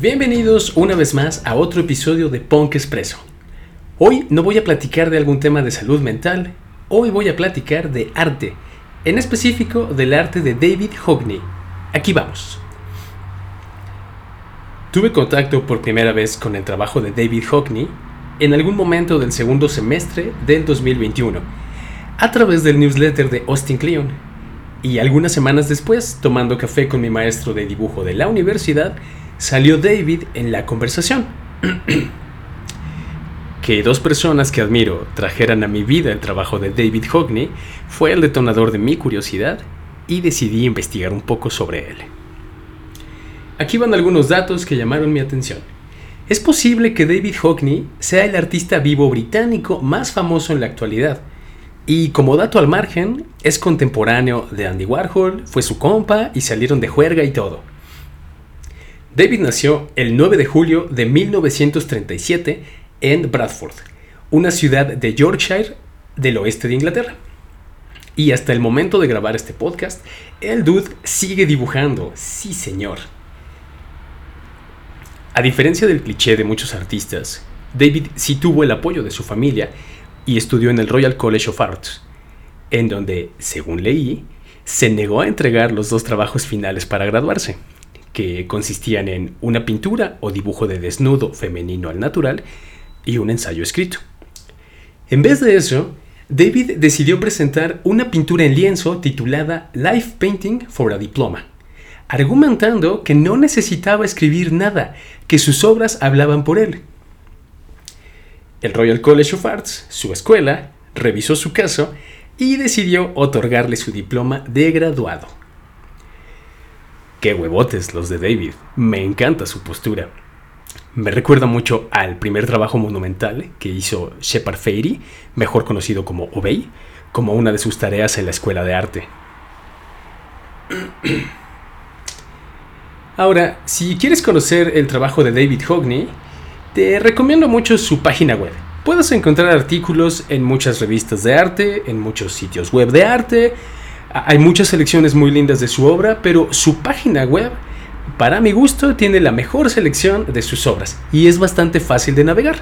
Bienvenidos una vez más a otro episodio de Punk Expreso. Hoy no voy a platicar de algún tema de salud mental, hoy voy a platicar de arte, en específico del arte de David Hockney. Aquí vamos. Tuve contacto por primera vez con el trabajo de David Hockney en algún momento del segundo semestre del 2021, a través del newsletter de Austin Kleon. Y algunas semanas después, tomando café con mi maestro de dibujo de la universidad, salió David en la conversación. que dos personas que admiro trajeran a mi vida el trabajo de David Hockney fue el detonador de mi curiosidad y decidí investigar un poco sobre él. Aquí van algunos datos que llamaron mi atención. Es posible que David Hockney sea el artista vivo británico más famoso en la actualidad. Y como dato al margen, es contemporáneo de Andy Warhol, fue su compa y salieron de juerga y todo. David nació el 9 de julio de 1937 en Bradford, una ciudad de Yorkshire del oeste de Inglaterra. Y hasta el momento de grabar este podcast, el dude sigue dibujando, sí señor. A diferencia del cliché de muchos artistas, David sí tuvo el apoyo de su familia y estudió en el Royal College of Arts, en donde, según leí, se negó a entregar los dos trabajos finales para graduarse, que consistían en una pintura o dibujo de desnudo femenino al natural y un ensayo escrito. En vez de eso, David decidió presentar una pintura en lienzo titulada Life Painting for a Diploma argumentando que no necesitaba escribir nada, que sus obras hablaban por él. El Royal College of Arts, su escuela, revisó su caso y decidió otorgarle su diploma de graduado. Qué huevotes los de David, me encanta su postura. Me recuerda mucho al primer trabajo monumental que hizo Shepard Fairey, mejor conocido como Obey, como una de sus tareas en la escuela de arte. Ahora, si quieres conocer el trabajo de David Hockney, te recomiendo mucho su página web. Puedes encontrar artículos en muchas revistas de arte, en muchos sitios web de arte. Hay muchas selecciones muy lindas de su obra, pero su página web, para mi gusto, tiene la mejor selección de sus obras y es bastante fácil de navegar.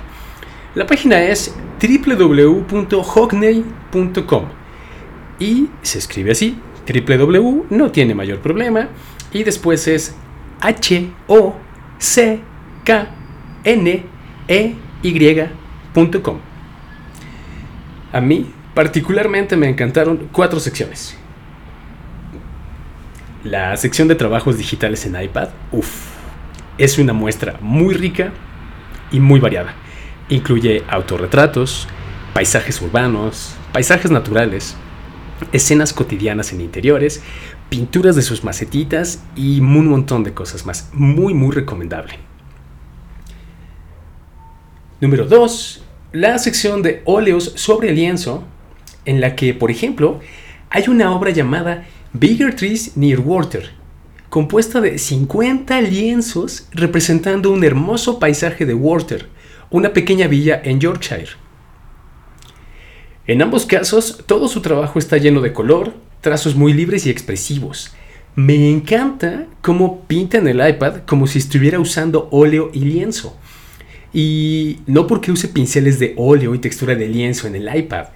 La página es www.hockney.com y se escribe así, www, no tiene mayor problema, y después es H-O-C-K-N-E-Y.com. A mí particularmente me encantaron cuatro secciones. La sección de trabajos digitales en iPad, uff, es una muestra muy rica y muy variada. Incluye autorretratos, paisajes urbanos, paisajes naturales, escenas cotidianas en interiores, pinturas de sus macetitas y un montón de cosas más. Muy, muy recomendable. Número 2. La sección de óleos sobre lienzo, en la que, por ejemplo, hay una obra llamada Bigger Trees Near Water, compuesta de 50 lienzos representando un hermoso paisaje de Water, una pequeña villa en Yorkshire. En ambos casos, todo su trabajo está lleno de color, trazos muy libres y expresivos. Me encanta cómo pinta en el iPad como si estuviera usando óleo y lienzo. Y no porque use pinceles de óleo y textura de lienzo en el iPad,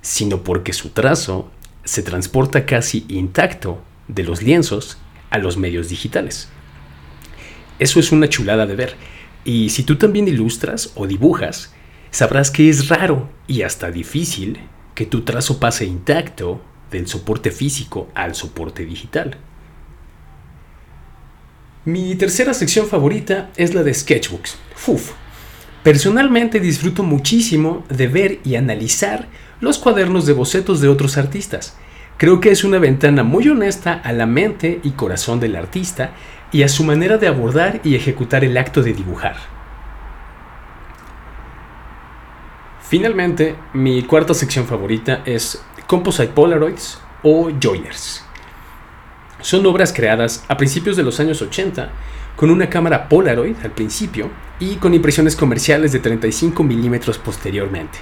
sino porque su trazo se transporta casi intacto de los lienzos a los medios digitales. Eso es una chulada de ver. Y si tú también ilustras o dibujas, sabrás que es raro y hasta difícil que tu trazo pase intacto del soporte físico al soporte digital. Mi tercera sección favorita es la de sketchbooks. Fuf. Personalmente disfruto muchísimo de ver y analizar los cuadernos de bocetos de otros artistas. Creo que es una ventana muy honesta a la mente y corazón del artista y a su manera de abordar y ejecutar el acto de dibujar. Finalmente, mi cuarta sección favorita es Composite Polaroids o Joiners. Son obras creadas a principios de los años 80 con una cámara Polaroid al principio y con impresiones comerciales de 35 milímetros posteriormente.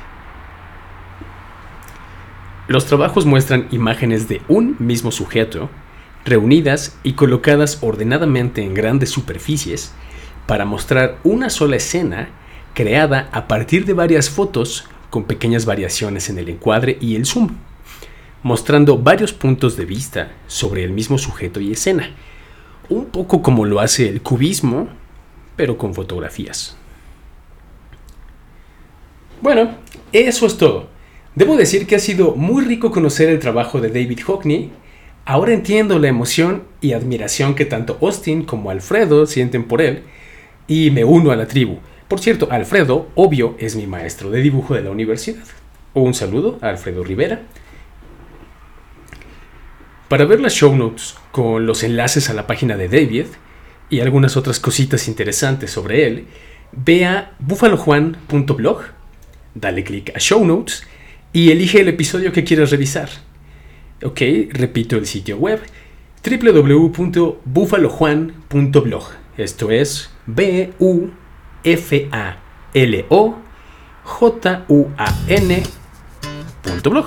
Los trabajos muestran imágenes de un mismo sujeto, reunidas y colocadas ordenadamente en grandes superficies, para mostrar una sola escena creada a partir de varias fotos con pequeñas variaciones en el encuadre y el zoom, mostrando varios puntos de vista sobre el mismo sujeto y escena, un poco como lo hace el cubismo, pero con fotografías. Bueno, eso es todo. Debo decir que ha sido muy rico conocer el trabajo de David Hockney. Ahora entiendo la emoción y admiración que tanto Austin como Alfredo sienten por él y me uno a la tribu. Por cierto, Alfredo, obvio, es mi maestro de dibujo de la universidad. Un saludo a Alfredo Rivera. Para ver las show notes con los enlaces a la página de David y algunas otras cositas interesantes sobre él, ve a buffalojuan.blog, dale clic a show notes y elige el episodio que quieras revisar. Ok, repito el sitio web www.buffalojuan.blog. Esto es b u f a l o j u a n.blog.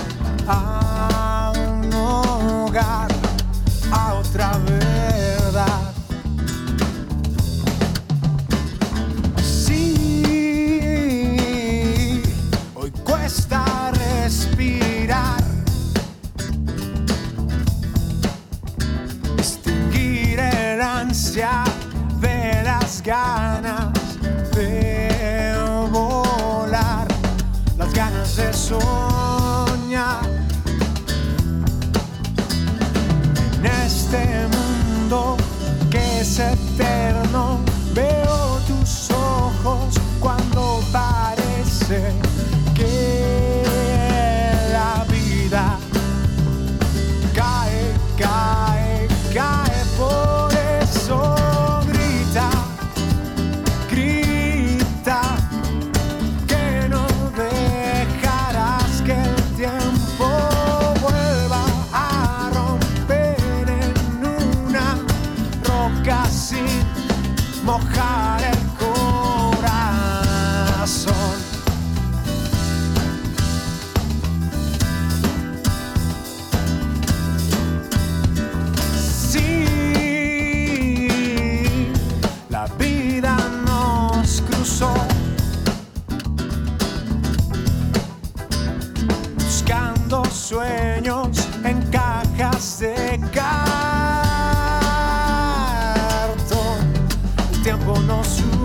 de las ganas de volar, las ganas de soñar. es eterno. El tiempo nos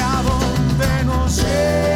Hacia donde nos llevará.